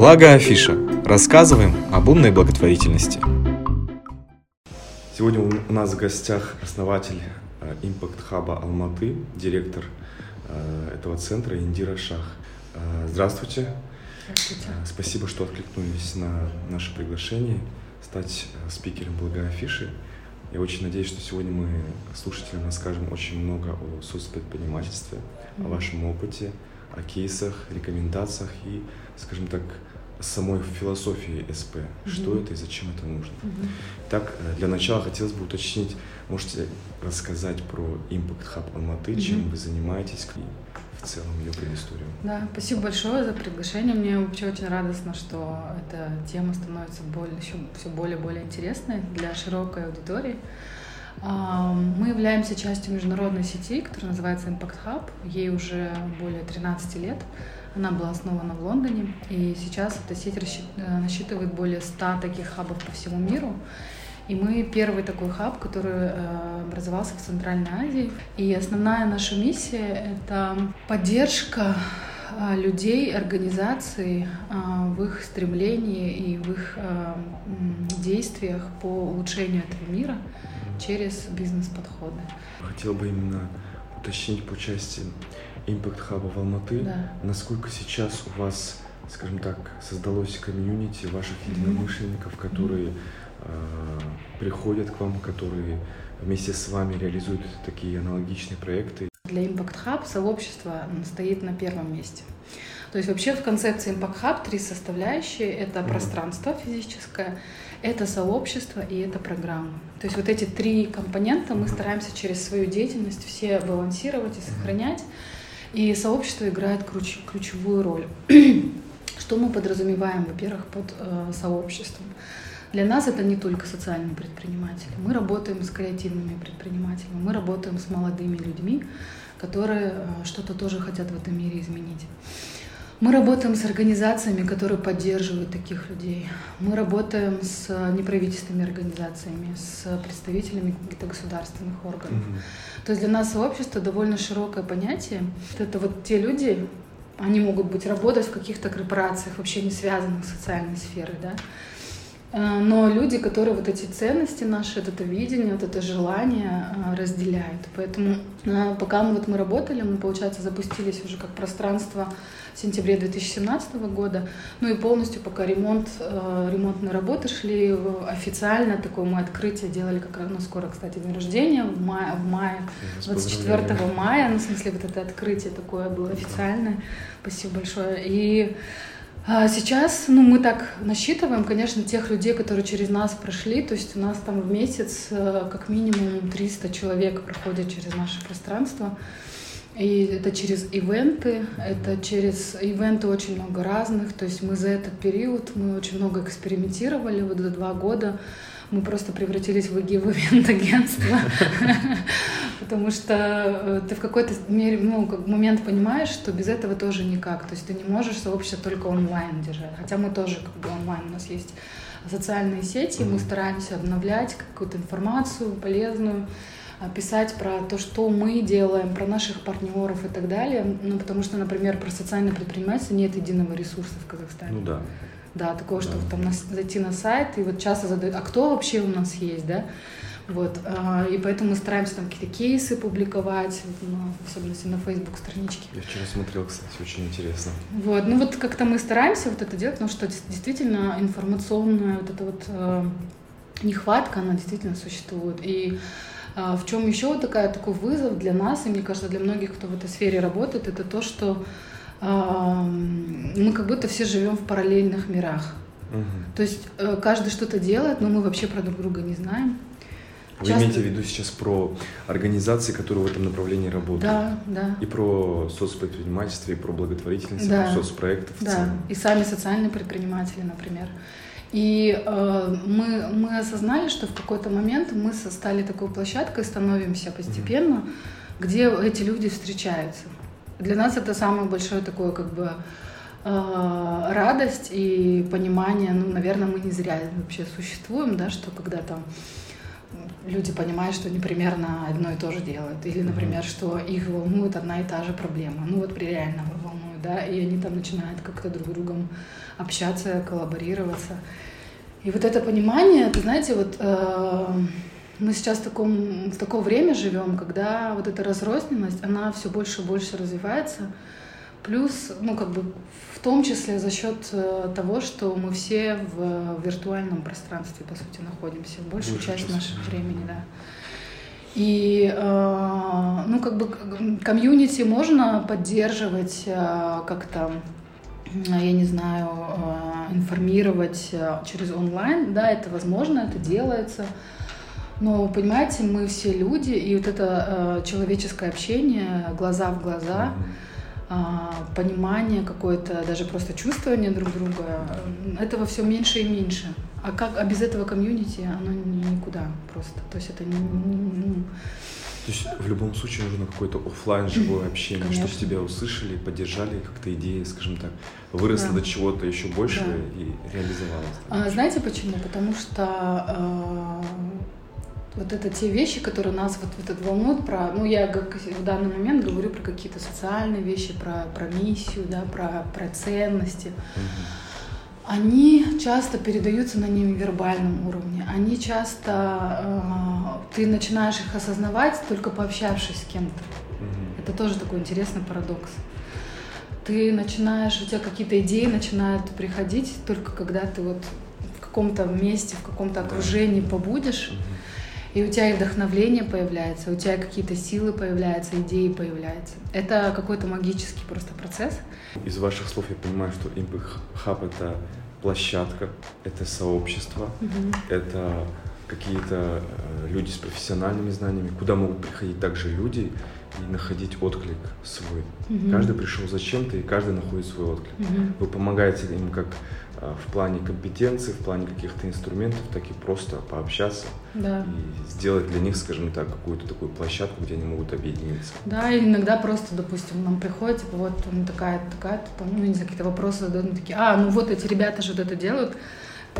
Благо Афиша. Рассказываем об умной благотворительности. Сегодня у нас в гостях основатель э, Impact Hub Алматы, директор э, этого центра Индира Шах. Э, здравствуйте. Здравствуйте. Спасибо, что откликнулись на наше приглашение стать спикером Благо Афиши. Я очень надеюсь, что сегодня мы слушателям расскажем очень много о соцпредпринимательстве, mm-hmm. о вашем опыте, о кейсах, рекомендациях и, скажем так, самой философии СП. Mm-hmm. Что это и зачем это нужно. Mm-hmm. Так, э, для начала хотелось бы уточнить, можете рассказать про Impact Hub Алматы, mm-hmm. чем вы занимаетесь и в целом ее предысторию. Да, спасибо большое за приглашение. Мне вообще очень радостно, что эта тема становится более, еще все более и более интересной для широкой аудитории. Мы являемся частью международной сети, которая называется Impact Hub. Ей уже более 13 лет. Она была основана в Лондоне, и сейчас эта сеть э, насчитывает более 100 таких хабов по всему миру. И мы первый такой хаб, который э, образовался в Центральной Азии. И основная наша миссия — это поддержка э, людей, организаций в их стремлении и в их действиях по улучшению этого мира через бизнес-подходы. Хотел бы именно уточнить по части Impact Hub в Алматы. Да. Насколько сейчас у вас, скажем так, создалось комьюнити ваших единомышленников, которые э, приходят к вам, которые вместе с вами реализуют такие аналогичные проекты? Для Impact Hub сообщество стоит на первом месте. То есть вообще в концепции Impact Hub три составляющие. Это mm-hmm. пространство физическое, это сообщество и это программа. То есть вот эти три компонента мы стараемся через свою деятельность все балансировать и сохранять. И сообщество играет ключ, ключевую роль. Что мы подразумеваем, во-первых, под э, сообществом? Для нас это не только социальные предприниматели. Мы работаем с креативными предпринимателями, мы работаем с молодыми людьми, которые э, что-то тоже хотят в этом мире изменить. Мы работаем с организациями, которые поддерживают таких людей. Мы работаем с неправительственными организациями, с представителями каких-то государственных органов. Mm-hmm. То есть для нас сообщество довольно широкое понятие. Это вот те люди, они могут быть работать в каких-то корпорациях, вообще не связанных с социальной сферой, да. Э, но люди, которые вот эти ценности наши, вот это видение, вот это желание э, разделяют. Поэтому э, пока мы, вот мы работали, мы, получается, запустились уже как пространство в сентябре 2017 года. Ну и полностью пока ремонт, ремонтные работы шли официально, такое мы открытие делали как раз, ну скоро, кстати, день рождения, в мае, в мае 24 мая, ну в смысле вот это открытие такое было официальное. Спасибо большое. И сейчас, ну, мы так насчитываем, конечно, тех людей, которые через нас прошли, то есть у нас там в месяц э, как минимум 300 человек проходят через наше пространство. И это через ивенты, это через ивенты очень много разных. То есть мы за этот период, мы очень много экспериментировали, вот за два года мы просто превратились в ивент-агентство. Потому что э, ты в какой-то мере, ну, как момент понимаешь, что без этого тоже никак. То есть ты не можешь сообщество только онлайн держать. Хотя мы тоже как бы онлайн, у нас есть социальные сети, мы стараемся обновлять какую-то информацию полезную, а, писать про то, что мы делаем, про наших партнеров и так далее. Ну, потому что, например, про социальное предпринимательство нет единого ресурса в Казахстане. Ну да. Да, такого, что там на, зайти на сайт и вот часто задают, а кто вообще у нас есть, да? Вот, а, и поэтому мы стараемся там какие-то кейсы публиковать, ну, в особенности на Facebook страничке. Я вчера смотрел, кстати, очень интересно. Вот, ну вот как-то мы стараемся вот это делать, потому что действительно информационная вот эта вот э, нехватка, она действительно существует. И э, в чем еще такая, такой вызов для нас, и мне кажется, для многих, кто в этой сфере работает, это то, что мы как будто все живем в параллельных мирах. Угу. То есть э, каждый что-то делает, но мы вообще про друг друга не знаем. Вы Часто... имеете в виду сейчас про организации, которые в этом направлении работают? Да, да. И про соцпредпринимательство, и про благотворительность, да. про соцпроекты в да. целом. И сами социальные предприниматели, например. И э, мы, мы осознали, что в какой-то момент мы стали такой площадкой, становимся постепенно, mm где эти люди встречаются. Для нас это самое большое такое как бы э, радость и понимание, ну, наверное, мы не зря вообще существуем, да, что когда там люди понимают, что они примерно одно и то же делают, или, например, что их волнует одна и та же проблема, ну вот реально волнует да, и они там начинают как-то друг с другом общаться, коллаборироваться. И вот это понимание, ты знаете, вот э, мы сейчас в таком в такое время живем, когда вот эта разрозненность, она все больше и больше развивается. Плюс, ну, как бы в том числе за счет э, того, что мы все в виртуальном пространстве, по сути, находимся, большую Больше часть нашего времени, да. И, э, ну, как бы комьюнити можно поддерживать э, как-то, я не знаю, информировать через онлайн, да, это возможно, это делается. Но, понимаете, мы все люди, и вот это человеческое общение, глаза в глаза, а, понимание какое-то, даже просто чувствование друг друга, этого все меньше и меньше. А как, а без этого комьюнити оно никуда просто. То есть это не, не, то есть в любом случае нужно какое-то офлайн живое общение, Конечно. чтобы тебя услышали, поддержали, как-то идея, скажем так, выросла да. до чего-то еще большего да. и реализовалась. А, знаете почему? Потому что э, вот это те вещи, которые нас вот, вот это волнуют про, ну я в данный момент говорю про какие-то социальные вещи, про, про миссию, да, про, про ценности. Mm-hmm. Они часто передаются на невербальном уровне. Они часто э, ты начинаешь их осознавать только пообщавшись с кем-то. Mm-hmm. Это тоже такой интересный парадокс. Ты начинаешь, у тебя какие-то идеи начинают приходить только когда ты вот в каком-то месте, в каком-то окружении побудешь. Mm-hmm и у тебя и вдохновление появляется, у тебя какие-то силы появляются, идеи появляются. Это какой-то магический просто процесс. Из ваших слов я понимаю, что Impact Hub — это площадка, это сообщество, угу. это какие-то э, люди с профессиональными знаниями, куда могут приходить также люди и находить отклик свой. Угу. Каждый пришел зачем-то, и каждый находит свой отклик. Угу. Вы помогаете им как а, в плане компетенций, в плане каких-то инструментов, так и просто пообщаться да. и сделать для них, скажем так, какую-то такую площадку, где они могут объединиться. Да, и иногда просто, допустим, нам приходит, типа, вот ну, такая, такая, там, ну, не знаю, какие-то вопросы задают, такие, а, ну вот эти ребята же вот это делают,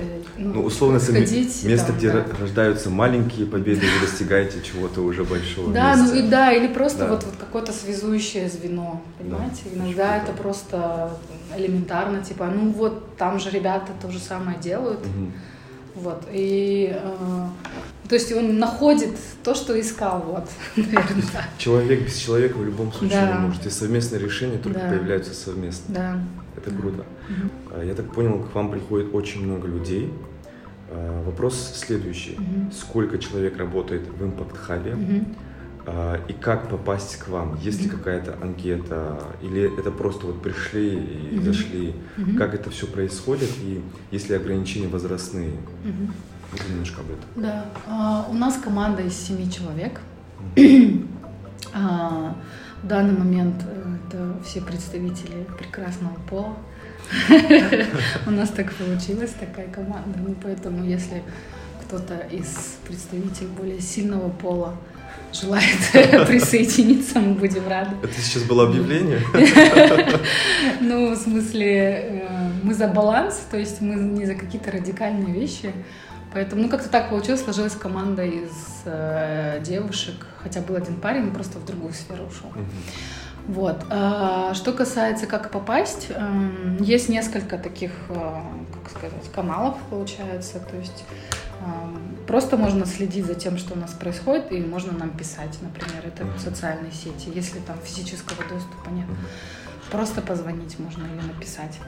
Э, ну, ну условно, сходить, место, там, где да. рождаются маленькие победы, вы достигаете чего-то уже большого. Да, места. ну и да, или просто да. вот, вот какое-то связующее звено, понимаете? Да, Иногда это просто элементарно, типа, ну вот там же ребята то же самое делают. Угу. Вот, и э, то есть он находит то, что искал, вот, наверное. Человек без человека в любом случае да. не может. И совместные решения только да. появляются совместно. Да. Это круто. Угу. Я так понял, к вам приходит очень много людей. А, вопрос следующий. Угу. Сколько человек работает в Impact Hub? Угу. И как попасть к вам? Есть ли какая-то анкета? Или это просто вот пришли и угу. зашли? Угу. Как это все происходит? И есть ли ограничения возрастные? Угу. немножко об этом. Да. А, у нас команда из семи человек. А, в данный момент э, это все представители прекрасного пола. У нас так получилось, такая команда. Ну, поэтому, если кто-то из представителей более сильного пола желает присоединиться, мы будем рады. Это сейчас было объявление? Ну, в смысле, э, мы за баланс, то есть мы не за какие-то радикальные вещи. Поэтому, ну, как-то так получилось, сложилась команда из э, девушек, хотя был один парень, но просто в другую сферу ушел. Вот. А, что касается, как попасть, эм, есть несколько таких, э, как сказать, каналов, получается. То есть эм, просто можно следить за тем, что у нас происходит, и можно нам писать, например, это в социальные сети, если там физического доступа нет. Просто позвонить можно или написать.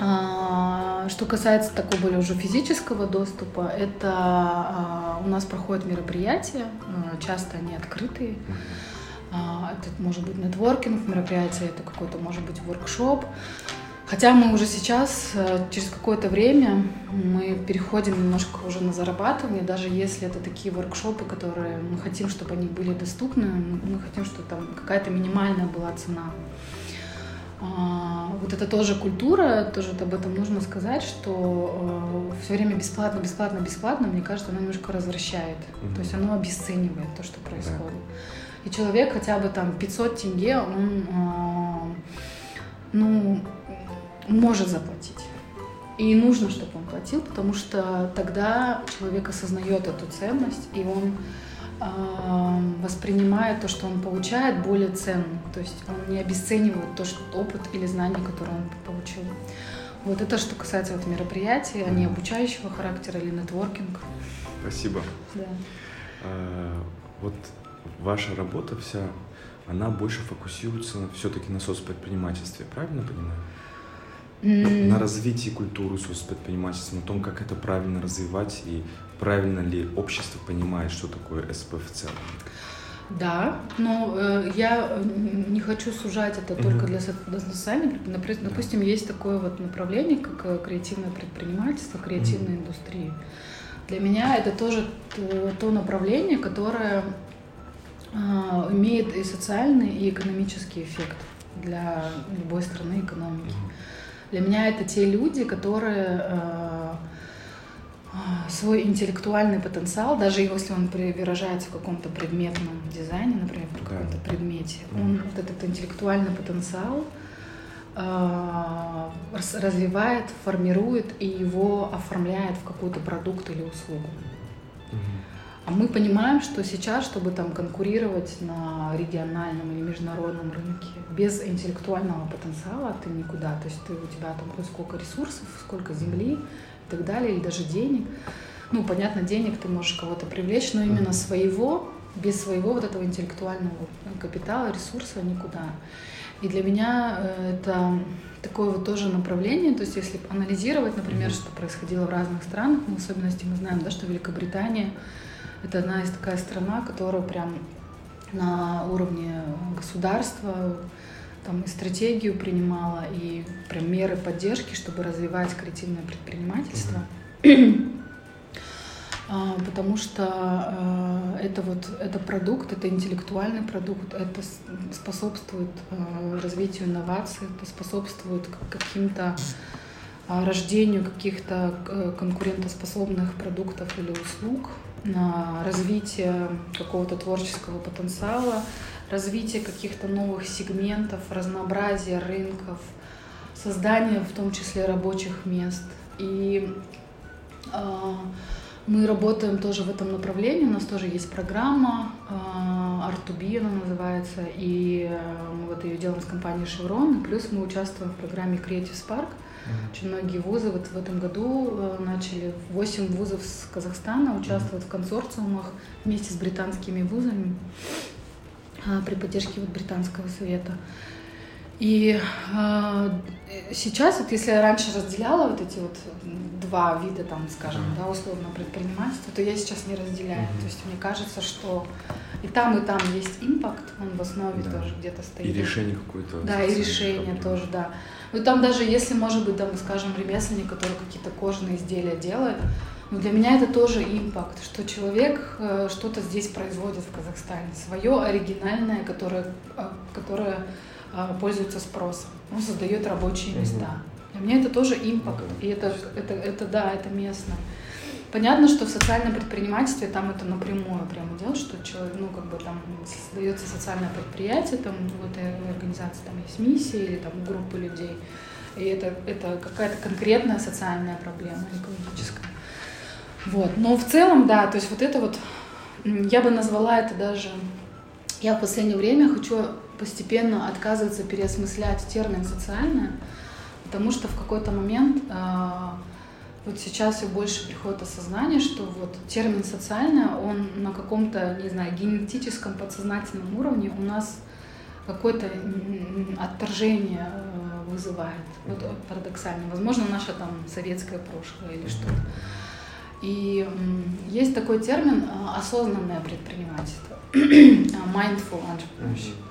А, что касается такого более уже физического доступа, это а, у нас проходят мероприятия, а, часто они открытые. Это может быть нетворкинг мероприятие, это какой-то может быть воркшоп. Хотя мы уже сейчас, через какое-то время, мы переходим немножко уже на зарабатывание, даже если это такие воркшопы, которые мы хотим, чтобы они были доступны, мы хотим, чтобы там какая-то минимальная была цена. А, вот это тоже культура, тоже об этом нужно сказать, что э, все время бесплатно, бесплатно, бесплатно, мне кажется, оно немножко развращает. Mm-hmm. То есть оно обесценивает то, что происходит. Да. И человек хотя бы там 500 тенге, он э, ну, может заплатить. И нужно, чтобы он платил, потому что тогда человек осознает эту ценность, и он а, воспринимает то, что он получает, более ценным. То есть он не обесценивает то, что опыт или знания, которые он получил. Вот это что касается вот мероприятий, а не обучающего характера или нетворкинг. Спасибо. Да. А, вот ваша работа вся, она больше фокусируется все-таки на соцпредпринимательстве, правильно понимаю? На развитии культуры соцпредпринимательства, на том, как это правильно развивать и правильно ли общество понимает, что такое СП в целом. Да, но э, я э, не хочу сужать это только для, для социальных. Допустим, есть такое вот направление, как э, креативное предпринимательство, креативная индустрия. Для меня это тоже т- то направление, которое имеет и социальный, и экономический эффект для любой страны экономики. Для меня это те люди, которые э, а, свой интеллектуальный потенциал, даже если он выражается в каком-то предметном дизайне, например, в каком-то предмете, он вот этот интеллектуальный потенциал а, развивает, формирует и его оформляет в какой-то продукт или услугу. А мы понимаем, что сейчас, чтобы там конкурировать на региональном или международном рынке, без интеллектуального потенциала ты никуда. То есть ты, у тебя там хоть сколько ресурсов, сколько земли и так далее, или даже денег. Ну, понятно, денег ты можешь кого-то привлечь, но именно своего, без своего вот этого интеллектуального капитала, ресурса никуда. И для меня э, это такое вот тоже направление, то есть если анализировать, например, что происходило в разных странах, ну, в особенности мы знаем, да, что Великобритания это одна из такая страна, которая прям на уровне государства там и стратегию принимала, и прям меры поддержки, чтобы развивать креативное предпринимательство. А, Потому что э, это вот это продукт, это интеллектуальный продукт, это способствует э, развитию инноваций, это способствует каким-то а, рождению каких-то э, конкурентоспособных продуктов или услуг, развитие какого-то творческого потенциала, развитие каких-то новых сегментов, разнообразие рынков, создание в том числе рабочих мест. И а, мы работаем тоже в этом направлении. У нас тоже есть программа а, Art2B она называется, и э, мы вот ее делаем с компанией Chevron. Плюс мы участвуем в программе Creative Spark. Очень многие вузы вот в этом году э, начали, 8 вузов с Казахстана участвуют в консорциумах вместе с британскими вузами а, при поддержке вот британского совета. И э, сейчас, вот если я раньше разделяла вот эти вот два вида, там, скажем, да, условно предпринимательства, то я сейчас не разделяю. То есть мне кажется, что и там, и там есть импакт, он в основе Да. тоже где-то стоит. И решение какое-то. Да, и решение проблемы. тоже, да. Ну там даже если, может быть, там, скажем, ремесленник, который какие-то кожаные изделия делает, но для меня это тоже импакт, что человек э, что-то здесь производит в Казахстане, свое оригинальное, которое, э, которое э, пользуется спросом. Он создает рабочие места. Для меня это тоже импакт, Ну и это, это, это, да, это местно. Понятно, что в социальном предпринимательстве там это напрямую прямо идет, что человек, ну, как бы там создается социальное предприятие, там в этой организации там есть миссия или там группы людей, и это, это какая-то конкретная социальная проблема экологическая. Вот. Но в целом, да, то есть вот это вот, я бы назвала это даже, я в последнее время хочу постепенно отказываться переосмыслять термин «социальное», потому что в какой-то момент а, вот сейчас все больше приходит осознание, что вот термин «социальное», он на каком-то, не знаю, генетическом, подсознательном уровне у нас какое-то отторжение э, вызывает. Вот парадоксально. Возможно, наше там советское прошлое или что-то. И есть такой термин э, осознанное предпринимательство, mindful entrepreneurship.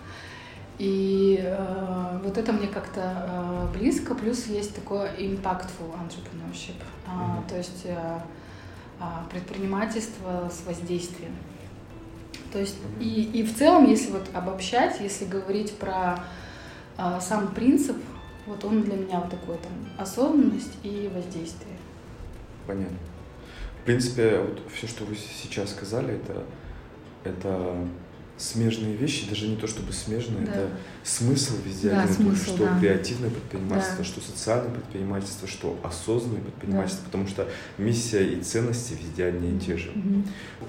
И э, вот это мне как-то э, близко, плюс есть такое impactful entrepreneurship, А, Мгм. то есть э, а, предпринимательство с воздействием. То есть Мгм. и, и в целом, если вот обобщать, если говорить про а, сам принцип, вот он для меня вот такой там осознанность и воздействие. Понятно. В принципе, вот все, что вы сейчас сказали, это, это смежные вещи, даже не то чтобы смежные, Да. это смысл везде Да, один смысл, что да. креативное предпринимательство, Да. что социальное предпринимательство, что осознанное предпринимательство, потому что миссия и ценности везде одни и те же. Мгм.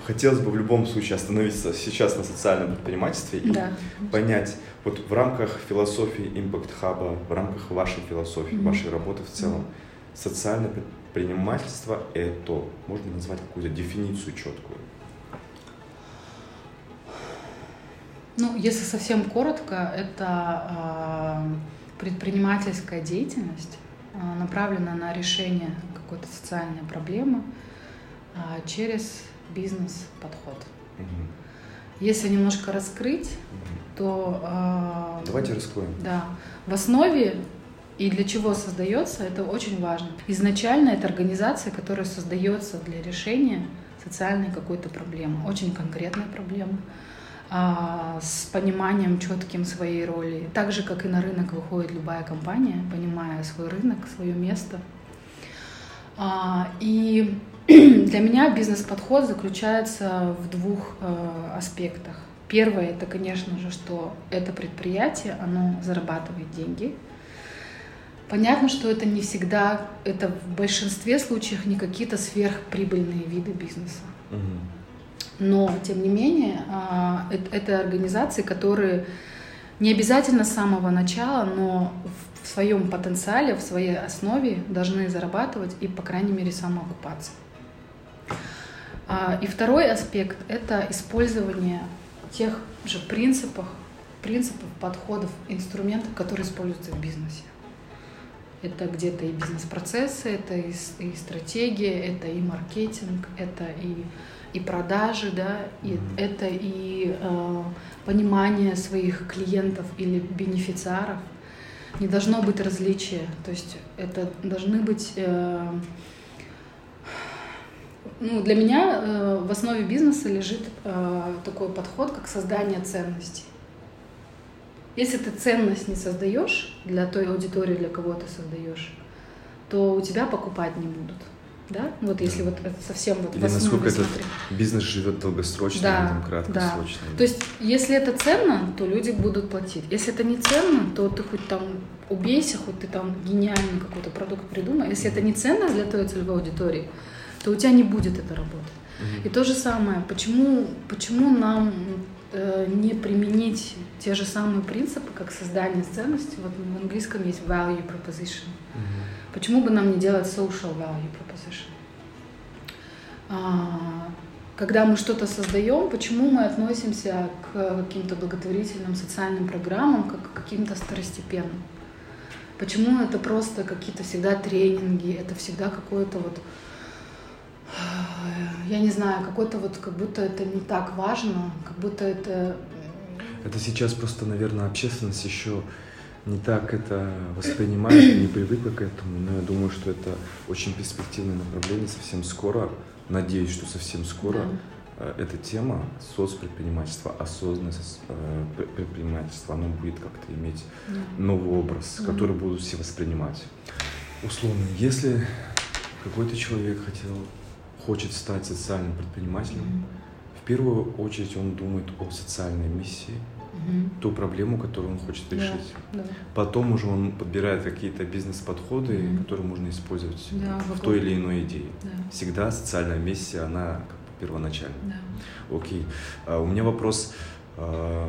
Хотелось бы в любом случае остановиться сейчас на социальном предпринимательстве и Да. понять, вот в рамках философии Impact Hub, в рамках вашей философии, Мгм. вашей работы в целом, социальное предпринимательство – это, можно назвать какую-то дефиницию четкую. Ну, если совсем коротко, это э, предпринимательская деятельность, э, направлена на решение какой-то социальной проблемы э, через бизнес-подход. Мгм. Если немножко раскрыть, Мгм. то э, Давайте раскроем. Да. В основе и для чего создается, это очень важно. Изначально это организация, которая создается для решения социальной какой-то проблемы, очень конкретной проблемы, а, с пониманием четким своей роли. Так же, как и на рынок выходит любая компания, понимая свой рынок, свое место. А, И для меня бизнес-подход заключается в двух э, аспектах. Первое, это, конечно же, что это предприятие, оно зарабатывает деньги. Понятно, что это не всегда, это в большинстве случаев не какие-то сверхприбыльные виды бизнеса. Мгм. Но, тем не менее, а, эт- это организации, которые не обязательно с самого начала, но в- своем потенциале, в своей основе должны зарабатывать и, по крайней мере, самоокупаться. А, И второй аспект — это использование тех же принципов, принципов, подходов, инструментов, которые используются в бизнесе. Это где-то и бизнес-процессы, это и, и стратегия, это и маркетинг, это и, и продажи, да, и это и э, понимание своих клиентов или бенефициаров. Не должно быть различия, то есть это должны быть э, ну, для меня э, в основе бизнеса лежит э, такой подход, как создание ценностей. Если ты ценность не создаешь для той аудитории, для кого ты создаешь, то у тебя покупать не будут. Да? Вот если вот совсем вот Или насколько этот бизнес живет долгосрочно, Да, там краткосрочно. То есть, если это ценно, то люди будут платить. Если это не ценно, то ты хоть там убейся, хоть ты там гениальный какой-то продукт придумай. Если это не ценно для твоей целевой аудитории, то у тебя не будет это работать. Мгм. И то же самое, почему, почему нам э, не применить те же самые принципы, как создание ценности? Вот в английском есть value proposition. Мгм. Почему бы нам не делать social value proposition? А, Когда мы что-то создаем, почему мы относимся к каким-то благотворительным социальным программам как к каким-то второстепенным? Почему это просто какие-то всегда тренинги, это всегда какое-то вот, я не знаю, какой-то вот, как будто это не так важно, как будто это... Это сейчас просто, наверное, общественность еще не так это воспринимает, не привыкла к этому, но я думаю, что это очень перспективное направление. Совсем скоро, надеюсь, что совсем скоро Да. э, эта тема соцпредпринимательства, осознанное соц- э, пр- предпринимательство, оно будет как-то иметь Да. новый образ, Мгм. который будут все воспринимать. Условно, если какой-то человек хотел, хочет стать социальным предпринимателем, Мгм. в первую очередь он думает о социальной миссии, Мгм. ту проблему, которую он хочет Да, решить. да. Потом уже он подбирает какие-то бизнес-подходы, Мгм. которые можно использовать Да, в той или иной идее. Да. Всегда социальная миссия, она как бы первоначальна. Да. Окей. А, У меня вопрос. а,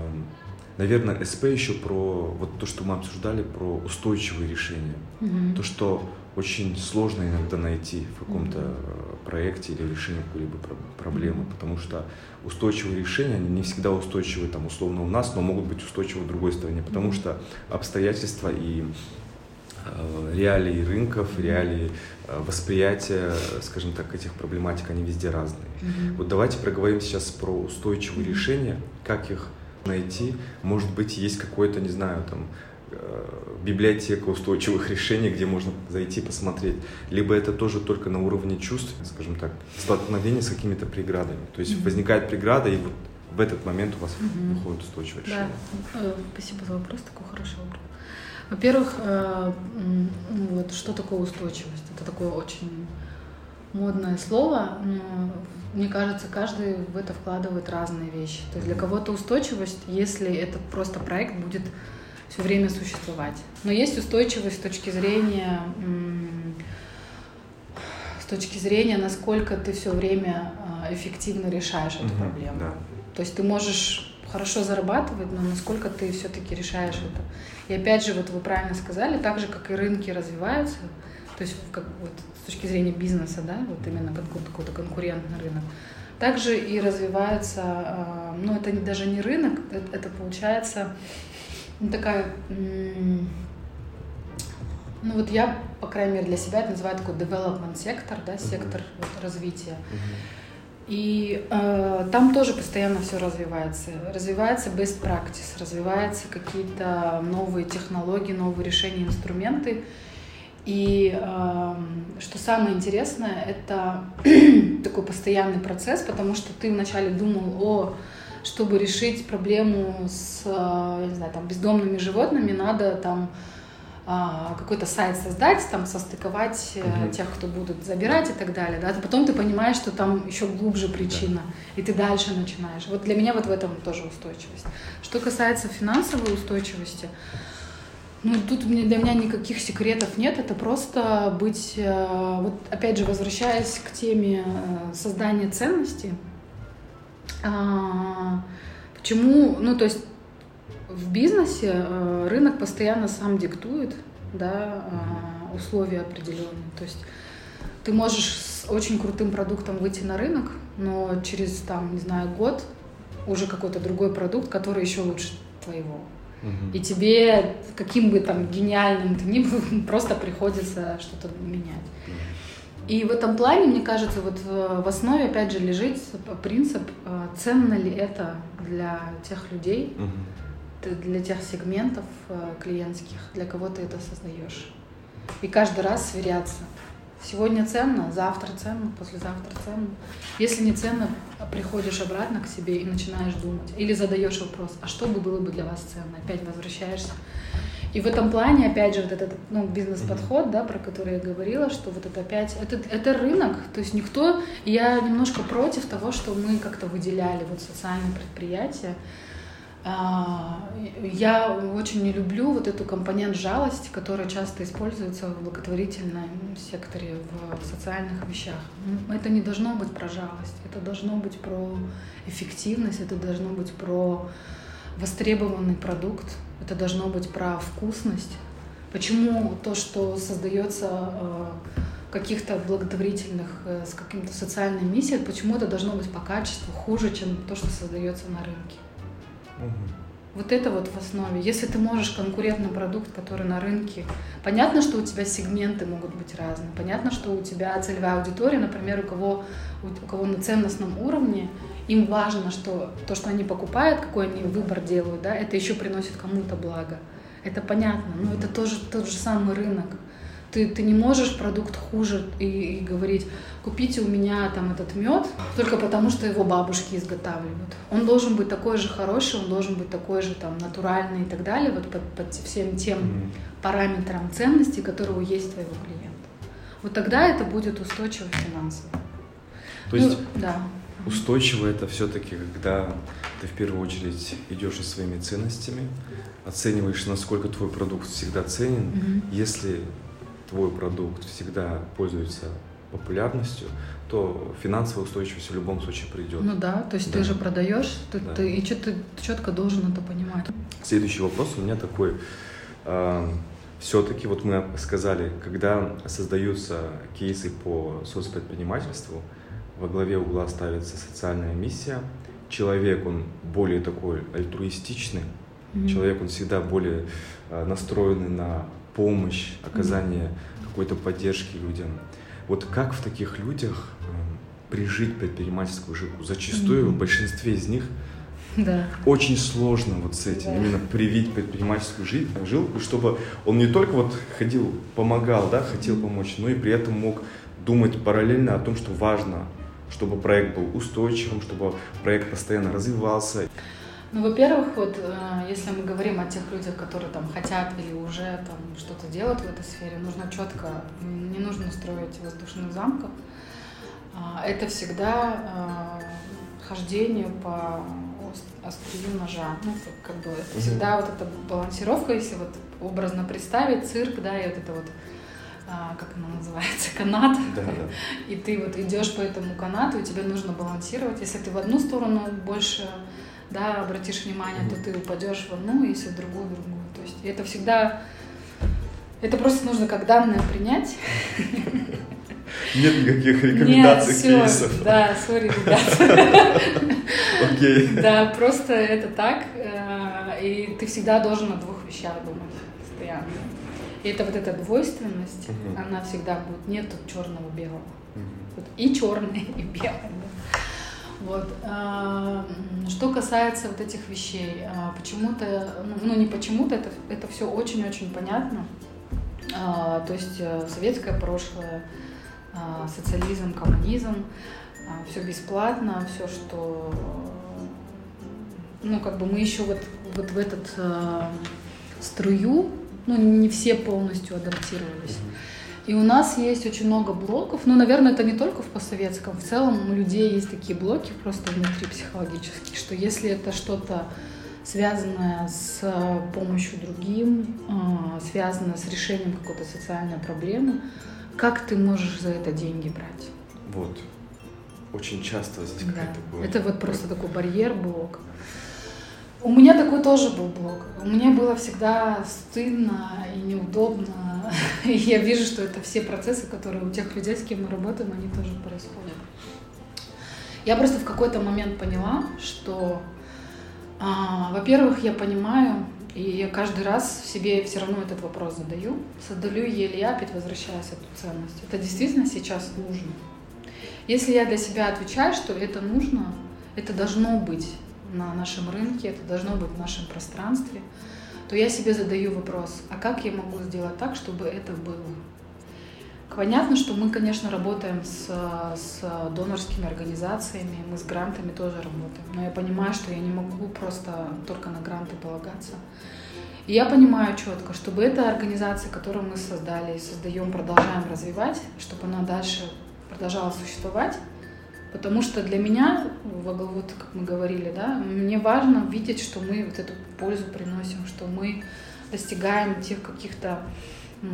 Наверное, СП еще про вот то, что мы обсуждали, про устойчивые решения. Мгм. То, что очень сложно иногда найти в каком-то э, проекте или решении какой-либо про- проблемы, потому что устойчивые решения, они не всегда устойчивы там условно у нас, но могут быть устойчивы в другой стране, потому что обстоятельства и э, реалии рынков, реалии э, восприятия, скажем так, этих проблематик, они везде разные. Мгм. Вот давайте проговорим сейчас про устойчивые Мгм. решения, как их найти. Может быть, есть какой-то, не знаю, там э, библиотека устойчивых решений, где можно зайти посмотреть. Либо это тоже только на уровне чувств, скажем так, столкновение с какими-то преградами. То есть Мгм. возникает преграда, и вот в этот момент у вас Мгм. выходит устойчивое Да, решение. Э, спасибо за вопрос, такой хороший вопрос. Во-первых, э, ну вот что такое устойчивость? Это такое очень модное слово, но мне кажется, каждый в это вкладывает разные вещи. То есть для кого-то устойчивость, если этот просто проект будет все время существовать. Но есть устойчивость с точки зрения с точки зрения, насколько ты все время а, эффективно решаешь эту mm-hmm, проблему. Да. То есть ты можешь хорошо зарабатывать, но насколько ты все-таки решаешь это. И опять же, вот вы правильно сказали, так же, как и рынки развиваются, то есть как, вот, с точки зрения бизнеса, да, вот именно какой-то конкурентный рынок, также и развивается, а, ну это даже не рынок, это, это получается ну, такая, ну вот я, по крайней мере, для себя это называю такой development сектор, да, сектор вот, развития. И э, там тоже постоянно все развивается. Развивается best practice, развиваются какие-то новые технологии, новые решения, инструменты. И э, что самое интересное, это такой постоянный процесс, потому что ты вначале думал о чтобы решить проблему с, э, я не знаю, там, бездомными животными, надо там а, какой-то сайт создать, там состыковать угу. тех, кто будут забирать и так далее, да, потом ты понимаешь, что там еще глубже причина, да. и ты дальше начинаешь. Вот для меня вот в этом тоже устойчивость. Что касается финансовой устойчивости, ну, тут для меня никаких секретов нет, это просто быть, э, вот опять же, возвращаясь к теме создания ценностей, а, почему, ну, то есть в бизнесе э, рынок постоянно сам диктует да, условия определенные. То есть ты можешь с очень крутым продуктом выйти на рынок, но через, там, не знаю, год уже какой-то другой продукт, который еще лучше твоего. Угу. И тебе, каким бы там гениальным ты ни был, просто приходится что-то менять. И в этом плане, мне кажется, вот в основе, опять же, лежит принцип, э, ценно ли это для тех людей, угу. для тех сегментов э, клиентских, для кого ты это создаешь. И каждый раз сверяться. Сегодня ценно, завтра ценно, послезавтра ценно. Если не ценно, приходишь обратно к себе и начинаешь думать. Или задаешь вопрос, а что бы было бы для вас ценно? Опять возвращаешься и в этом плане, опять же, вот этот ну, бизнес-подход, да, про который я говорила, что вот это опять, это, это рынок, то есть никто, я немножко против того, что мы как-то выделяли вот социальные предприятия. А, я очень не люблю вот эту компонент жалости, которая часто используется в благотворительном секторе, в социальных вещах. Это не должно быть про жалость, это должно быть про эффективность, это должно быть про востребованный продукт, это должно быть про вкусность. Почему то, что создается э, каких-то благотворительных, э, с каким-то социальной миссией, почему это должно быть по качеству хуже, чем то, что создается на рынке? Вот это вот в основе. Если ты можешь конкурентный продукт, который на рынке, понятно, что у тебя сегменты могут быть разные, понятно, что у тебя целевая аудитория, например, у кого, у кого на ценностном уровне им важно, что то, что они покупают, какой они выбор делают, да, это еще приносит кому-то благо. Это понятно, но это тоже тот же самый рынок. Ты, ты не можешь продукт хуже и, и говорить, купите у меня там этот мед только потому, что его бабушки изготавливают. Он должен быть такой же хороший, он должен быть такой же там натуральный и так далее, вот под, под всем тем mm-hmm. параметрам ценности, которые есть твоего клиента. Вот тогда это будет устойчиво финансово. То есть, ну, да. Устойчиво это все-таки, когда ты в первую очередь идешь со своими ценностями, оцениваешь, насколько твой продукт всегда ценен. Mm-hmm. Если твой продукт всегда пользуется популярностью, то финансовая устойчивость в любом случае придет. Ну да, то есть да. ты же продаешь, ты, да. ты, и что ты четко должен это понимать. Следующий вопрос у меня такой. Э, все-таки, вот мы сказали, когда создаются кейсы по соцпредпринимательству, во главе угла ставится социальная миссия. Человек, он более такой альтруистичный, mm-hmm. человек, он всегда более э, настроенный на помощь, оказание какой-то поддержки людям. Вот как в таких людях э, прижить предпринимательскую жилку? Зачастую mm-hmm. в большинстве из них да. очень сложно вот с этим, да. именно привить предпринимательскую жилку, чтобы он не только вот ходил, помогал, да, хотел помочь, но и при этом мог думать параллельно о том, что важно чтобы проект был устойчивым, чтобы проект постоянно развивался. Ну, во-первых, вот э, если мы говорим о тех людях, которые там хотят или уже там что-то делают в этой сфере, нужно четко, не нужно строить воздушных замков. а, это всегда а, хождение по острию ножа. Ну, как бы это всегда вот эта балансировка, если вот образно представить цирк, да, и вот это вот а, как она называется, канат, да, да. и ты вот идешь по этому канату, и тебе нужно балансировать. Если ты в одну сторону больше да, обратишь внимание, то ты упадешь в одну, если в другую, в другую. То есть это всегда, это просто нужно как данное принять. Нет никаких рекомендаций, Нет, все, кейсов. Да, сори, ребята. Окей. Да, просто это так, э, и ты всегда должен о двух вещах думать постоянно. И это вот эта двойственность, угу. она всегда будет. Нет тут черного белого. Угу. и черное, и белое. Вот. А, что касается вот этих вещей, а, почему-то, ну, ну не почему-то, это, это все очень-очень понятно. А, то есть э, советское прошлое, социализм, коммунизм, все бесплатно, все, что ну, как бы мы еще вот, вот в этот струю ну, не все полностью адаптировались. И у нас есть очень много блоков, ну, наверное, это не только в постсоветском, в целом у людей есть такие блоки просто внутри психологические, что если это что-то связанное с помощью другим, а, связанное с решением какой-то социальной проблемы, как ты можешь за это деньги брать? Вот. Очень часто возникает да. такое. Это вот просто такой барьер, блок. У меня такой тоже был блог. У меня было всегда стыдно и неудобно. Я вижу, что это все процессы, которые у тех людей, с кем мы работаем, они тоже происходят. Я просто в какой-то момент поняла, что, а, во-первых, я понимаю, и я каждый раз себе все равно этот вопрос задаю, создаю еле япит, возвращаясь эту ценность. Это действительно сейчас нужно. Если я для себя отвечаю, что это нужно, это должно быть, на нашем рынке, это должно быть в нашем пространстве, то я себе задаю вопрос, а как я могу сделать так, чтобы это было? Понятно, что мы, конечно, работаем с, с донорскими организациями, мы с грантами тоже работаем, но я понимаю, что я не могу просто только на гранты полагаться. И я понимаю четко, чтобы эта организация, которую мы создали создаем, продолжаем развивать, чтобы она дальше продолжала существовать, Потому что для меня, вот как мы говорили, да, мне важно видеть, что мы вот эту пользу приносим, что мы достигаем тех каких-то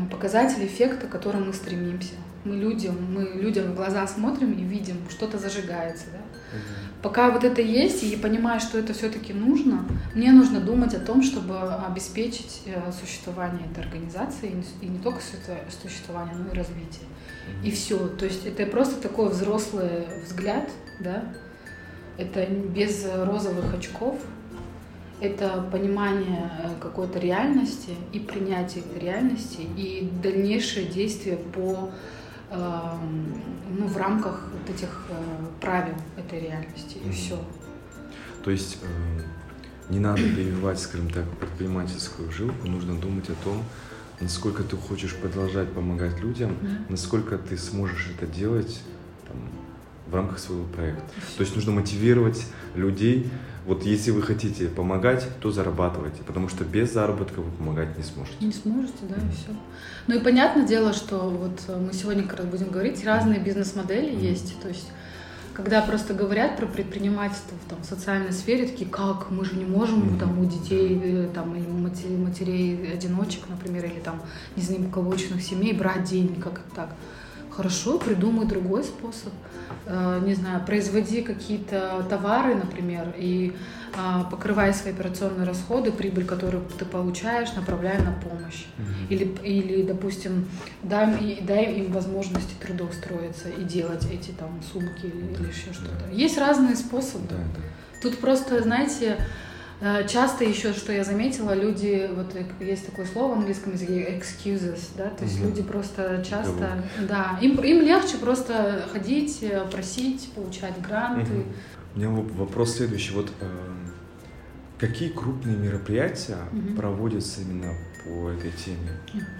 показателей, эффекта, к которым мы стремимся. Мы людям, мы людям в глаза смотрим и видим, что-то зажигается. Да? Угу. Пока вот это есть, и понимаю, что это все-таки нужно, мне нужно думать о том, чтобы обеспечить э, существование этой организации, и не только существование, но и развитие. И все. То есть это просто такой взрослый взгляд, да. Это без розовых очков. Это понимание э, какой-то реальности и принятие этой реальности и дальнейшее действие по ну, в рамках вот этих э, правил этой реальности и все. То есть э, не надо прививать, скажем так, предпринимательскую жилку, нужно думать о том, насколько ты хочешь продолжать помогать людям, mm-hmm. насколько ты сможешь это делать там, в рамках своего проекта. То есть нужно мотивировать людей. Вот если вы хотите помогать, то зарабатывайте, потому что без заработка вы помогать не сможете. Не сможете, да, mm-hmm. и все. Ну и понятное дело, что вот мы сегодня как раз будем говорить, разные бизнес-модели mm-hmm. есть. То есть когда просто говорят про предпринимательство в там, социальной сфере, такие, как, мы же не можем там, у детей э, там, или у матерей, матерей одиночек, например, или там незаимополученных семей брать деньги, как так. Хорошо, придумай другой способ. Э, не знаю, производи какие-то товары, например, и э, покрывай свои операционные расходы, прибыль, которую ты получаешь, направляй на помощь. Mm-hmm. Или, или, допустим, дай, дай им возможности трудоустроиться и делать эти там сумки или, или еще что-то. Есть разные способы. Да, да. Тут просто, знаете, часто еще, что я заметила, люди, вот есть такое слово в английском языке, excuses, да, то есть угу. люди просто часто, да, им, им легче просто ходить, э, просить, получать гранты. Угу. У меня вопрос следующий, вот э, какие крупные мероприятия угу. проводятся именно по этой теме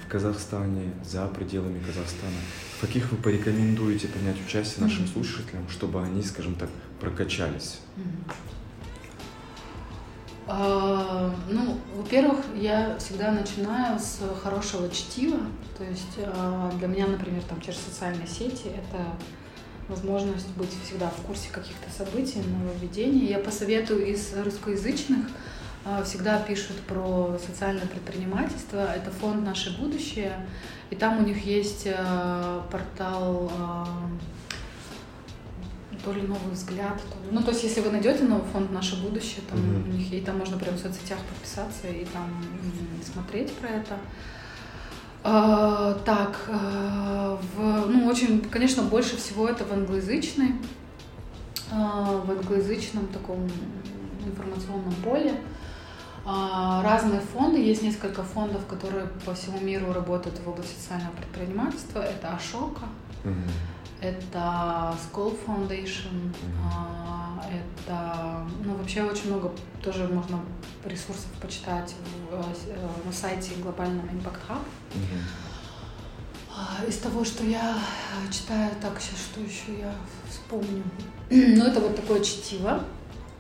в Казахстане, за пределами Казахстана? В каких вы порекомендуете принять участие нашим угу. слушателям, чтобы они, скажем так, прокачались? Угу. А, ну, во-первых, я всегда начинаю с хорошего чтива. То есть а, для меня, например, там через социальные сети это возможность быть всегда в курсе каких-то событий, нововведений. Я посоветую из русскоязычных а, всегда пишут про социальное предпринимательство. Это фонд «Наше будущее». И там у них есть портал то ли новый взгляд, то ли... ну то есть если вы найдете новый фонд «Наше будущее», там mm-hmm. у них и там можно прям в соцсетях подписаться и там смотреть про это. А, так, а, в, ну очень, конечно, больше всего это в англоязычной, а, в англоязычном таком информационном поле. А, разные фонды, есть несколько фондов, которые по всему миру работают в области социального предпринимательства. Это Ашока, mm-hmm. Это School Foundation, mm-hmm. это, ну, вообще очень много тоже можно ресурсов почитать в, э, на сайте глобального Impact Hub. Mm-hmm. Из того, что я читаю, так, сейчас что еще я вспомню. ну, это вот такое чтиво.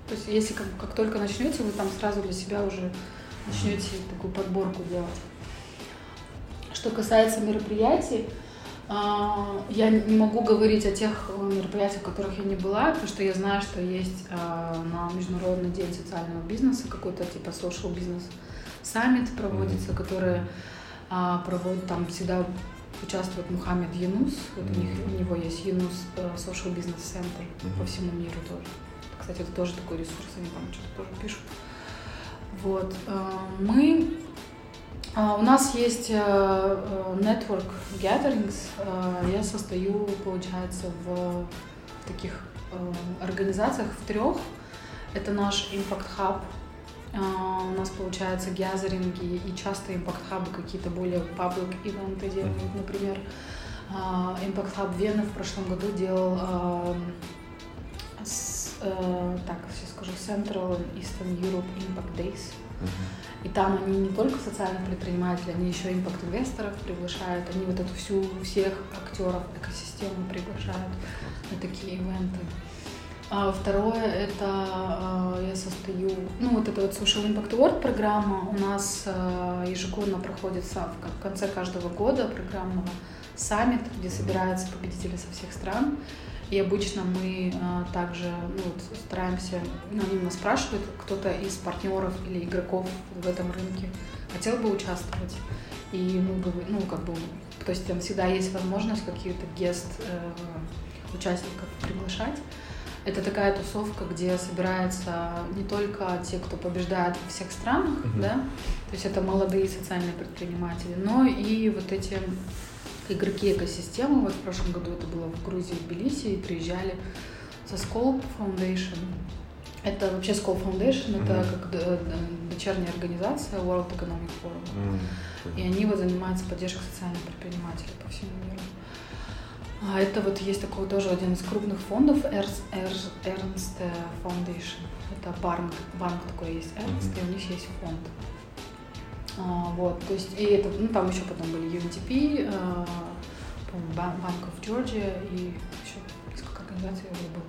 То есть если как, как только начнете, вы там сразу для себя уже начнете такую подборку делать. Что касается мероприятий, а, я не могу говорить о тех мероприятиях, в которых я не была, потому что я знаю, что есть а, на Международный день социального бизнеса какой-то типа social business summit проводится, mm-hmm. который а, проводит там всегда участвует Мухаммед Юнус, вот mm-hmm. у, них, у него есть Юнус э, Social Business Center mm-hmm. по всему миру тоже. Кстати, это тоже такой ресурс, они там что-то тоже пишут. Вот. Э, мы а, у нас есть э, э, network gatherings. Я состою, получается, в таких организациях в трех. Это наш Impact Hub. У нас, получается, гязеринги и часто Impact Hub какие-то более public ивенты делают. Например, Impact Hub Вена в прошлом году делал э, так, сейчас скажу, Central Eastern Europe Impact Days. И там они не только социальных предпринимателей, они еще импакт-инвесторов приглашают, они вот эту всю, всех актеров экосистемы приглашают на такие ивенты. А второе, это э, я состою, ну вот эта вот Social Impact Award программа у нас э, ежегодно проходится в конце каждого года программного саммит, где собираются победители со всех стран. И обычно мы а, также ну, вот, стараемся, ну, они нас спрашивают, кто-то из партнеров или игроков в этом рынке хотел бы участвовать. И мы бы, ну, как бы, то есть там всегда есть возможность какие-то гест э, участников приглашать. Это такая тусовка, где собираются не только те, кто побеждает во всех странах, uh-huh. да, то есть это молодые социальные предприниматели, но и вот эти игроки экосистемы. Вот в прошлом году это было в Грузии, в Тбилиси, и приезжали со Scope Foundation. Это вообще Scope Foundation, mm-hmm. это как дочерняя организация World Economic Forum. Mm-hmm. И они вот занимаются поддержкой социальных предпринимателей по всему миру. А это вот есть такой тоже один из крупных фондов Ernst Foundation. Это банк, банк такой есть Ernst, mm-hmm. и у них есть фонд. А, вот, то есть, и это, ну, там еще потом были UNDP, Bank of Georgia и еще несколько организаций я забыл.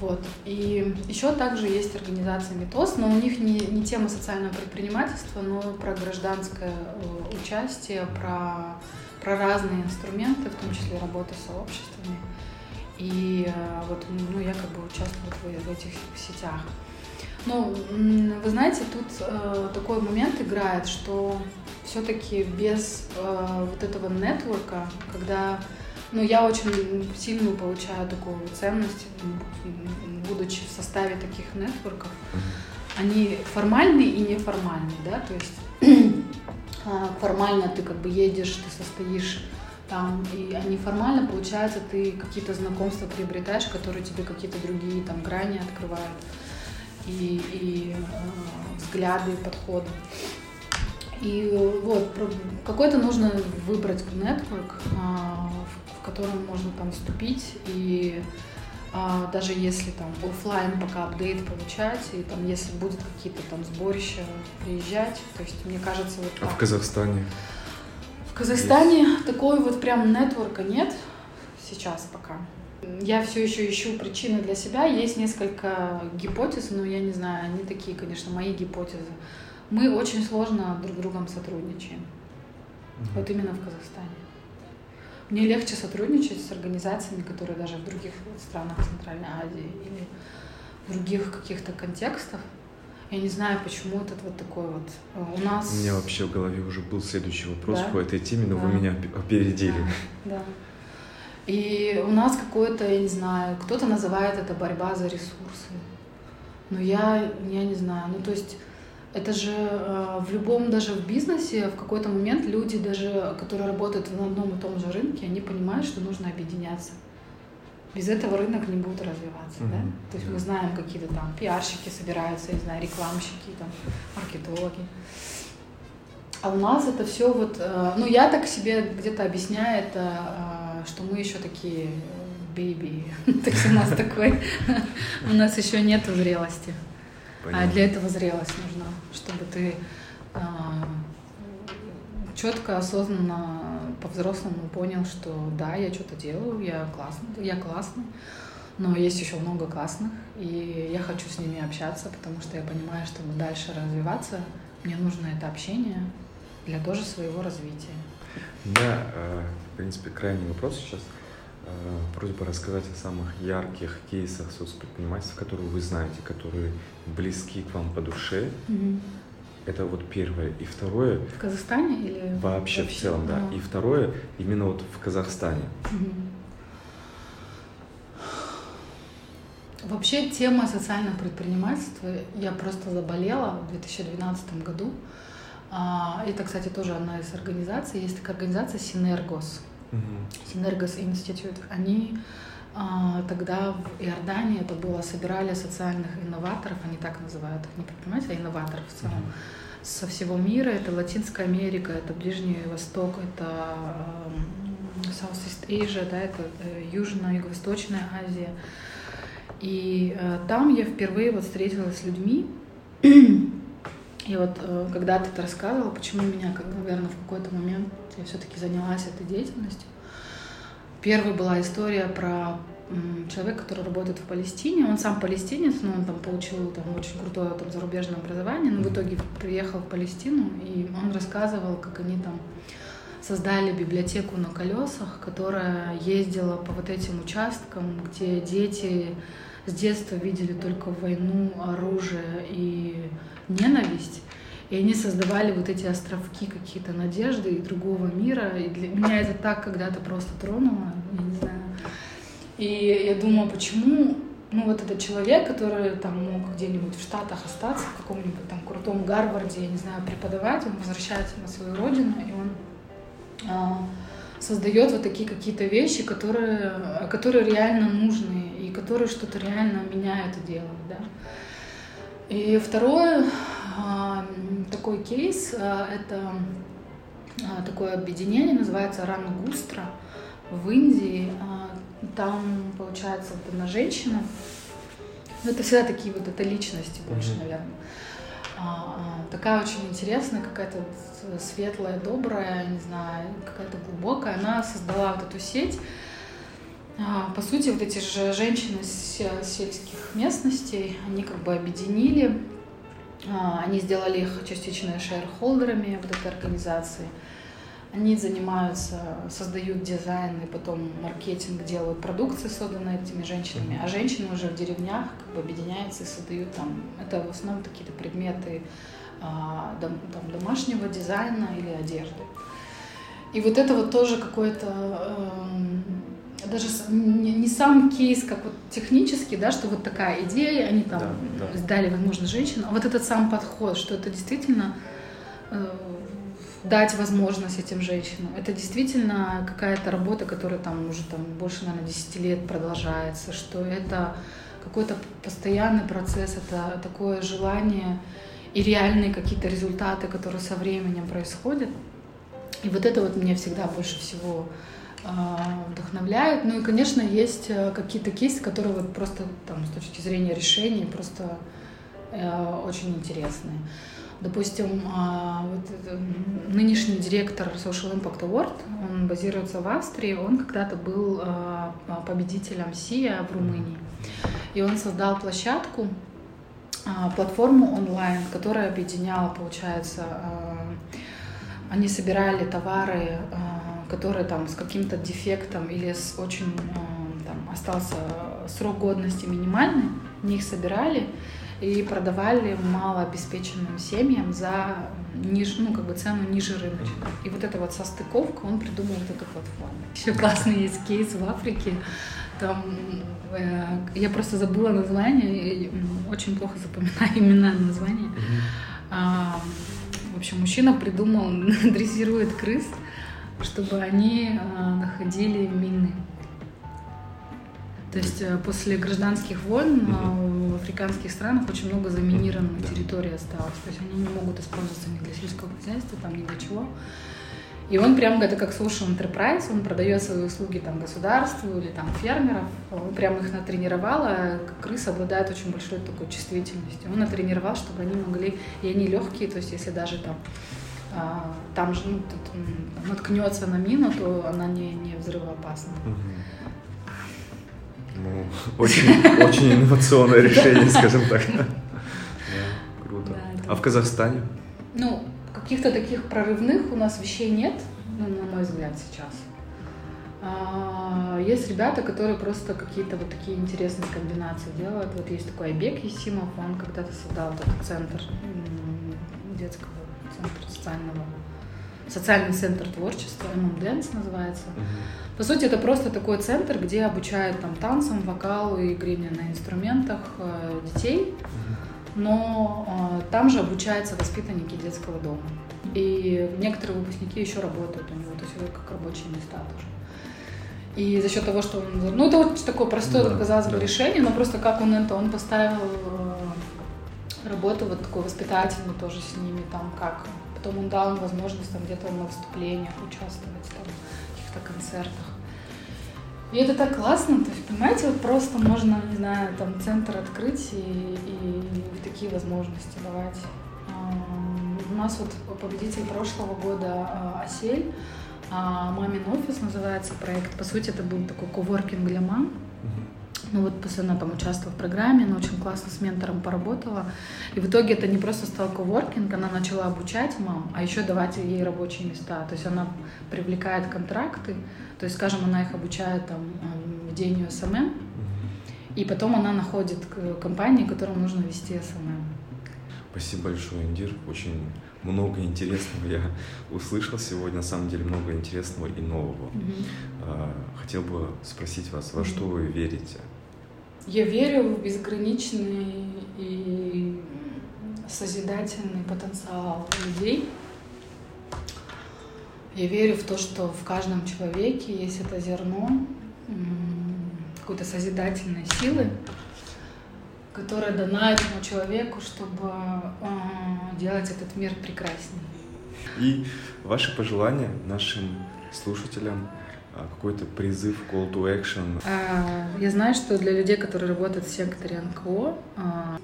Вот. И еще также есть организация МИТОС, но у них не, не тема социального предпринимательства, но про гражданское э, участие, про, про разные инструменты, в том числе работы с сообществами. И э, вот ну, я как бы участвую в, в этих сетях. Ну, вы знаете, тут э, такой момент играет, что все-таки без э, вот этого нетворка, когда, ну, я очень сильную получаю такую ценность, будучи в составе таких нетворков, они формальные и неформальные, да, то есть э, формально ты как бы едешь, ты состоишь там, и они формально, получается, ты какие-то знакомства приобретаешь, которые тебе какие-то другие там грани открывают и, и э, взгляды, подходы. И вот какой-то нужно выбрать network, э, в котором можно там вступить и а, даже если там офлайн пока апдейт получать, и там если будет какие-то там сборища приезжать, то есть мне кажется вот. А в Казахстане? В Казахстане есть. такой вот прям нетворка нет сейчас пока. Я все еще ищу причины для себя. Есть несколько гипотез, но я не знаю, они такие, конечно, мои гипотезы. Мы очень сложно друг с другом сотрудничаем. mm Вот именно в Казахстане. мне легче сотрудничать с организациями, которые даже в других странах Центральной Азии или в других каких-то контекстах. Я не знаю, почему этот вот такой вот э, у нас. У меня вообще в голове уже был следующий вопрос Да? по этой теме, но Да. вы меня опередили. Да. да. И у нас какое-то, я не знаю, кто-то называет это борьба за ресурсы. Но я, я не знаю. Ну, то есть это же э, в любом, даже в бизнесе, в какой-то момент люди, даже которые работают на одном и том же рынке, они понимают, что нужно объединяться. Без этого рынок не будет развиваться, да? Мгм. То есть Да. мы знаем, какие-то там пиарщики собираются, я не знаю, рекламщики, там, маркетологи. А у нас это все вот, э, ну я так себе где-то объясняю это, э, что мы еще такие бейби, то есть у нас такой, у нас еще нету зрелости. А для этого зрелость нужна, чтобы ты четко, осознанно, по-взрослому понял, что да, я что-то делаю, я классный, я классный, но есть еще много классных, и я хочу с ними общаться, потому что я понимаю, чтобы дальше развиваться, мне нужно это общение для тоже своего развития. У меня, э, в принципе, крайний вопрос сейчас. Э, Просьба рассказать о самых ярких кейсах соцпредпринимательства, которые вы знаете, которые близки к вам по душе. Это вот первое. И второе, В Казахстане или вообще, в целом, да. Ага. И второе, именно вот в Казахстане. Мгм. Вообще тема социального предпринимательства, я просто заболела в 2012 году. А, Это, кстати, тоже одна из организаций. Есть такая организация Synergos. Synergos Институт. Они а, тогда в Иордании это было, собирали социальных инноваторов, они так называют их, не предпринимателей, а инноваторов в целом, со всего мира. Это Латинская Америка, это Ближний Восток, это эм, Southeast Asia, да, это э, Южная, Юго-Восточная Азия. И э, там я впервые вот встретилась с людьми. И вот э, когда ты это рассказывала, почему меня, как, наверное, в какой-то момент я все-таки занялась этой деятельностью. Первая была история про человека, который работает в Палестине. Он сам палестинец, но он там получил там, очень крутое там, зарубежное образование, но в итоге приехал в Палестину, и он рассказывал, как они там создали библиотеку на колесах, которая ездила по вот этим участкам, где дети с детства видели только войну, оружие и ненависть. И они создавали вот эти островки какие-то надежды и другого мира. И для меня это так когда-то просто тронуло, я не знаю. И я думаю, почему ну, вот этот человек, который там мог где-нибудь в Штатах остаться, в каком-нибудь там крутом Гарварде, я не знаю, преподавать, он возвращается на свою родину, и он а, создает вот такие какие-то вещи, которые, которые реально нужны и которые что-то реально меняют и делают, да. И второе, а, такой кейс, а, это а, такое объединение, называется Рангустра в Индии. Там, получается, вот одна женщина, ну, это всегда такие вот, это личности больше, Мгм. наверное. А, Такая очень интересная, какая-то вот светлая, добрая, не знаю, какая-то глубокая. Она создала вот эту сеть. А, По сути, вот эти же женщины с се- сельских местностей, они как бы объединили, а, они сделали их частично шейрхолдерами вот этой организации. Они занимаются, создают дизайн и потом маркетинг, делают продукции, созданные этими женщинами. А женщины уже в деревнях как бы объединяются и создают там, это в основном какие-то предметы а, дом- там, домашнего дизайна или одежды. И вот это вот тоже какой-то эм, даже не, сам кейс, как вот технический, да, что вот такая идея, они там Да, да. дали возможность женщинам, а вот этот сам подход, что это действительно э, дать возможность этим женщинам. Это действительно какая-то работа, которая там уже там больше, наверное, 10 лет продолжается, что это какой-то постоянный процесс, это такое желание и реальные какие-то результаты, которые со временем происходят. И вот это вот меня всегда больше всего э, вдохновляет. Ну и, конечно, есть э, какие-то кейсы, которые вот просто там с точки зрения решений просто э, очень интересные. Допустим, а, вот нынешний директор Social Impact Award, он базируется в Австрии, он когда-то был а, победителем СИА в Румынии. И он создал площадку, а, платформу онлайн, которая объединяла, получается, а, они собирали товары, которые там с каким-то дефектом или с очень там остался срок годности минимальный, они их собирали и продавали малообеспеченным семьям за ниж, ну, как бы цену ниже рыночной. И вот эта вот состыковка, он придумал вот эту платформу. Еще классный есть кейс в Африке. Там э, я просто забыла название, очень плохо запоминаю имена названия. А, в общем, мужчина придумал, дрессирует крыс, чтобы они а, находили мины. То есть э, после гражданских войн угу. в африканских странах очень много заминированной да. территории осталось. То есть они не могут использоваться ни для сельского хозяйства, там, ни для чего. И он прям это как social enterprise, он продает свои услуги там государству или там фермеров. Он прям их натренировал, а крысы обладают очень большой такой чувствительностью. Он натренировал, чтобы они могли, и они легкие, то есть если даже там там же ну, тут, наткнется на мину, то она не, не взрывоопасна. Угу. Ну, очень, очень инновационное решение, скажем так. Круто. А в Казахстане? Ну, каких-то таких прорывных у нас вещей нет, ну, на мой взгляд, сейчас. А, есть ребята, которые просто какие-то вот такие интересные комбинации делают. Вот есть такой Айбек Есимов, он когда-то создал этот центр детского центра социального социальный центр творчества, MM Dance называется. Uh-huh. По сути, это просто такой центр, где обучают там танцам, вокалу и игре на инструментах э, детей, uh-huh. но э, там же обучаются воспитанники детского дома. И некоторые выпускники еще работают у него, то есть это как рабочие места тоже. И за счет того, что он... Ну, это очень такое простое, да, казалось бы, да. решение, но просто как он это... Он поставил э, работу вот такую воспитательную тоже с ними, там, как Потом он дал им возможность там где-то на выступлениях участвовать, там, в каких-то концертах. И это так классно, то есть, понимаете, вот просто можно, не знаю, там центр открыть и, и такие возможности давать. У нас вот победитель прошлого года а, Асель, а, мамин офис называется проект. По сути, это был такой коворкинг для мам. Ну вот после она там участвовала в программе, она очень классно с ментором поработала. И в итоге это не просто стал коворкинг, она начала обучать мам, а еще давать ей рабочие места. То есть она привлекает контракты, то есть, скажем, она их обучает там ведению SMM, и потом она находит компании, которым нужно вести SMM. Спасибо большое, Индир. Очень много интересного я услышал сегодня, на самом деле много интересного и нового. Mm-hmm. Хотел бы спросить вас, во mm-hmm. что вы верите? Я верю в безграничный и созидательный потенциал людей. Я верю в то, что в каждом человеке есть это зерно какой-то созидательной силы, которая дана этому человеку, чтобы э, делать этот мир прекраснее. И ваши пожелания нашим слушателям, а, какой-то призыв, call to action? А, я знаю, что для людей, которые работают в секторе НКО, а,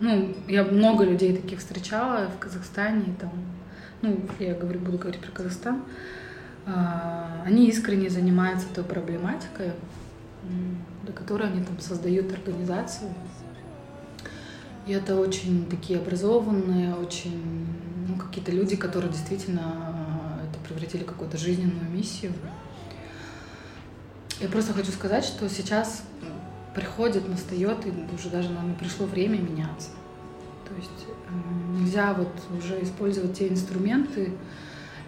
ну, я много людей таких встречала в Казахстане, там, ну, я говорю, буду говорить про Казахстан, они искренне занимаются той проблематикой, до которой они там создают организацию. И это очень такие образованные, очень, ну, какие-то люди, которые действительно это превратили в какую-то жизненную миссию. Я просто хочу сказать, что сейчас приходит, настает, и уже даже нам пришло время меняться. То есть нельзя вот уже использовать те инструменты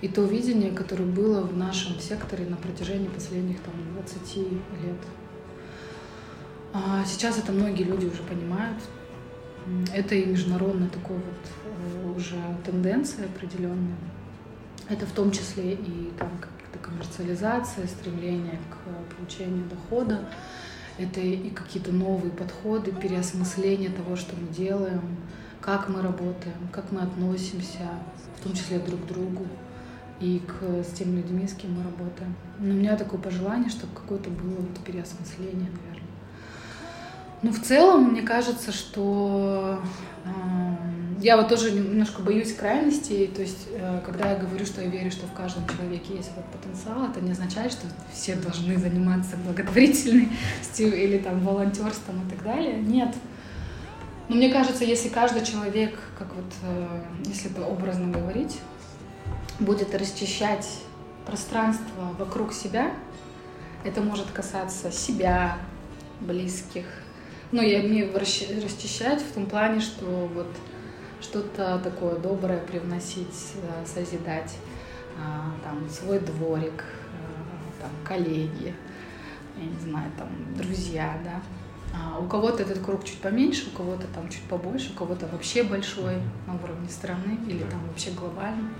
и то видение, которое было в нашем секторе на протяжении последних там, 20 лет. А сейчас это многие люди уже понимают. Это и международная такой вот э, уже тенденция определенная. Это в том числе и там это коммерциализация, стремление к получению дохода, это и какие-то новые подходы, переосмысление того, что мы делаем, как мы работаем, как мы относимся, в том числе друг к другу и к, с теми людьми, с кем мы работаем. Но у меня такое пожелание, чтобы какое-то было вот переосмысление, наверное. Ну, в целом, мне кажется, что э, я вот тоже немножко боюсь крайностей, то есть э, когда я говорю, что я верю, что в каждом человеке есть этот потенциал, это не означает, что все должны заниматься благотворительностью или там волонтерством и так далее. Нет. Но мне кажется, если каждый человек, как вот, э, если это образно говорить, будет расчищать пространство вокруг себя. Это может касаться себя, близких. Ну, я имею в расчищать в том плане, что вот что-то такое доброе привносить, э, созидать, а, там, свой дворик, э, там, коллеги, я не знаю, там, друзья, да. А у кого-то этот круг чуть поменьше, у кого-то там чуть побольше, у кого-то вообще большой на уровне страны или там вообще глобальный.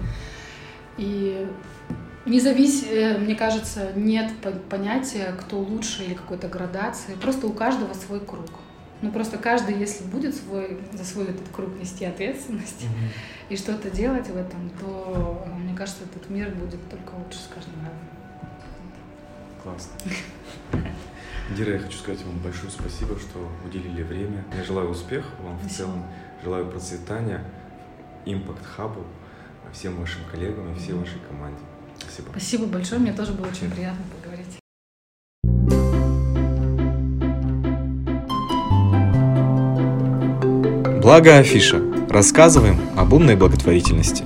И не завис, э, мне кажется, нет понятия, кто лучше или какой-то градации. Просто у каждого свой круг. Ну просто каждый, если будет свой, за свой этот круг нести ответственность mm-hmm. и что-то делать в этом, то, мне кажется, этот мир будет только лучше с каждым разом. Классно. Дира, я хочу сказать вам большое спасибо, что уделили время. Я желаю успеха вам спасибо. в целом, желаю процветания, импакт хабу, всем вашим коллегам и всей вашей команде. Спасибо. Спасибо большое, мне тоже было очень приятно поговорить. Благо Афиша. Рассказываем об умной благотворительности.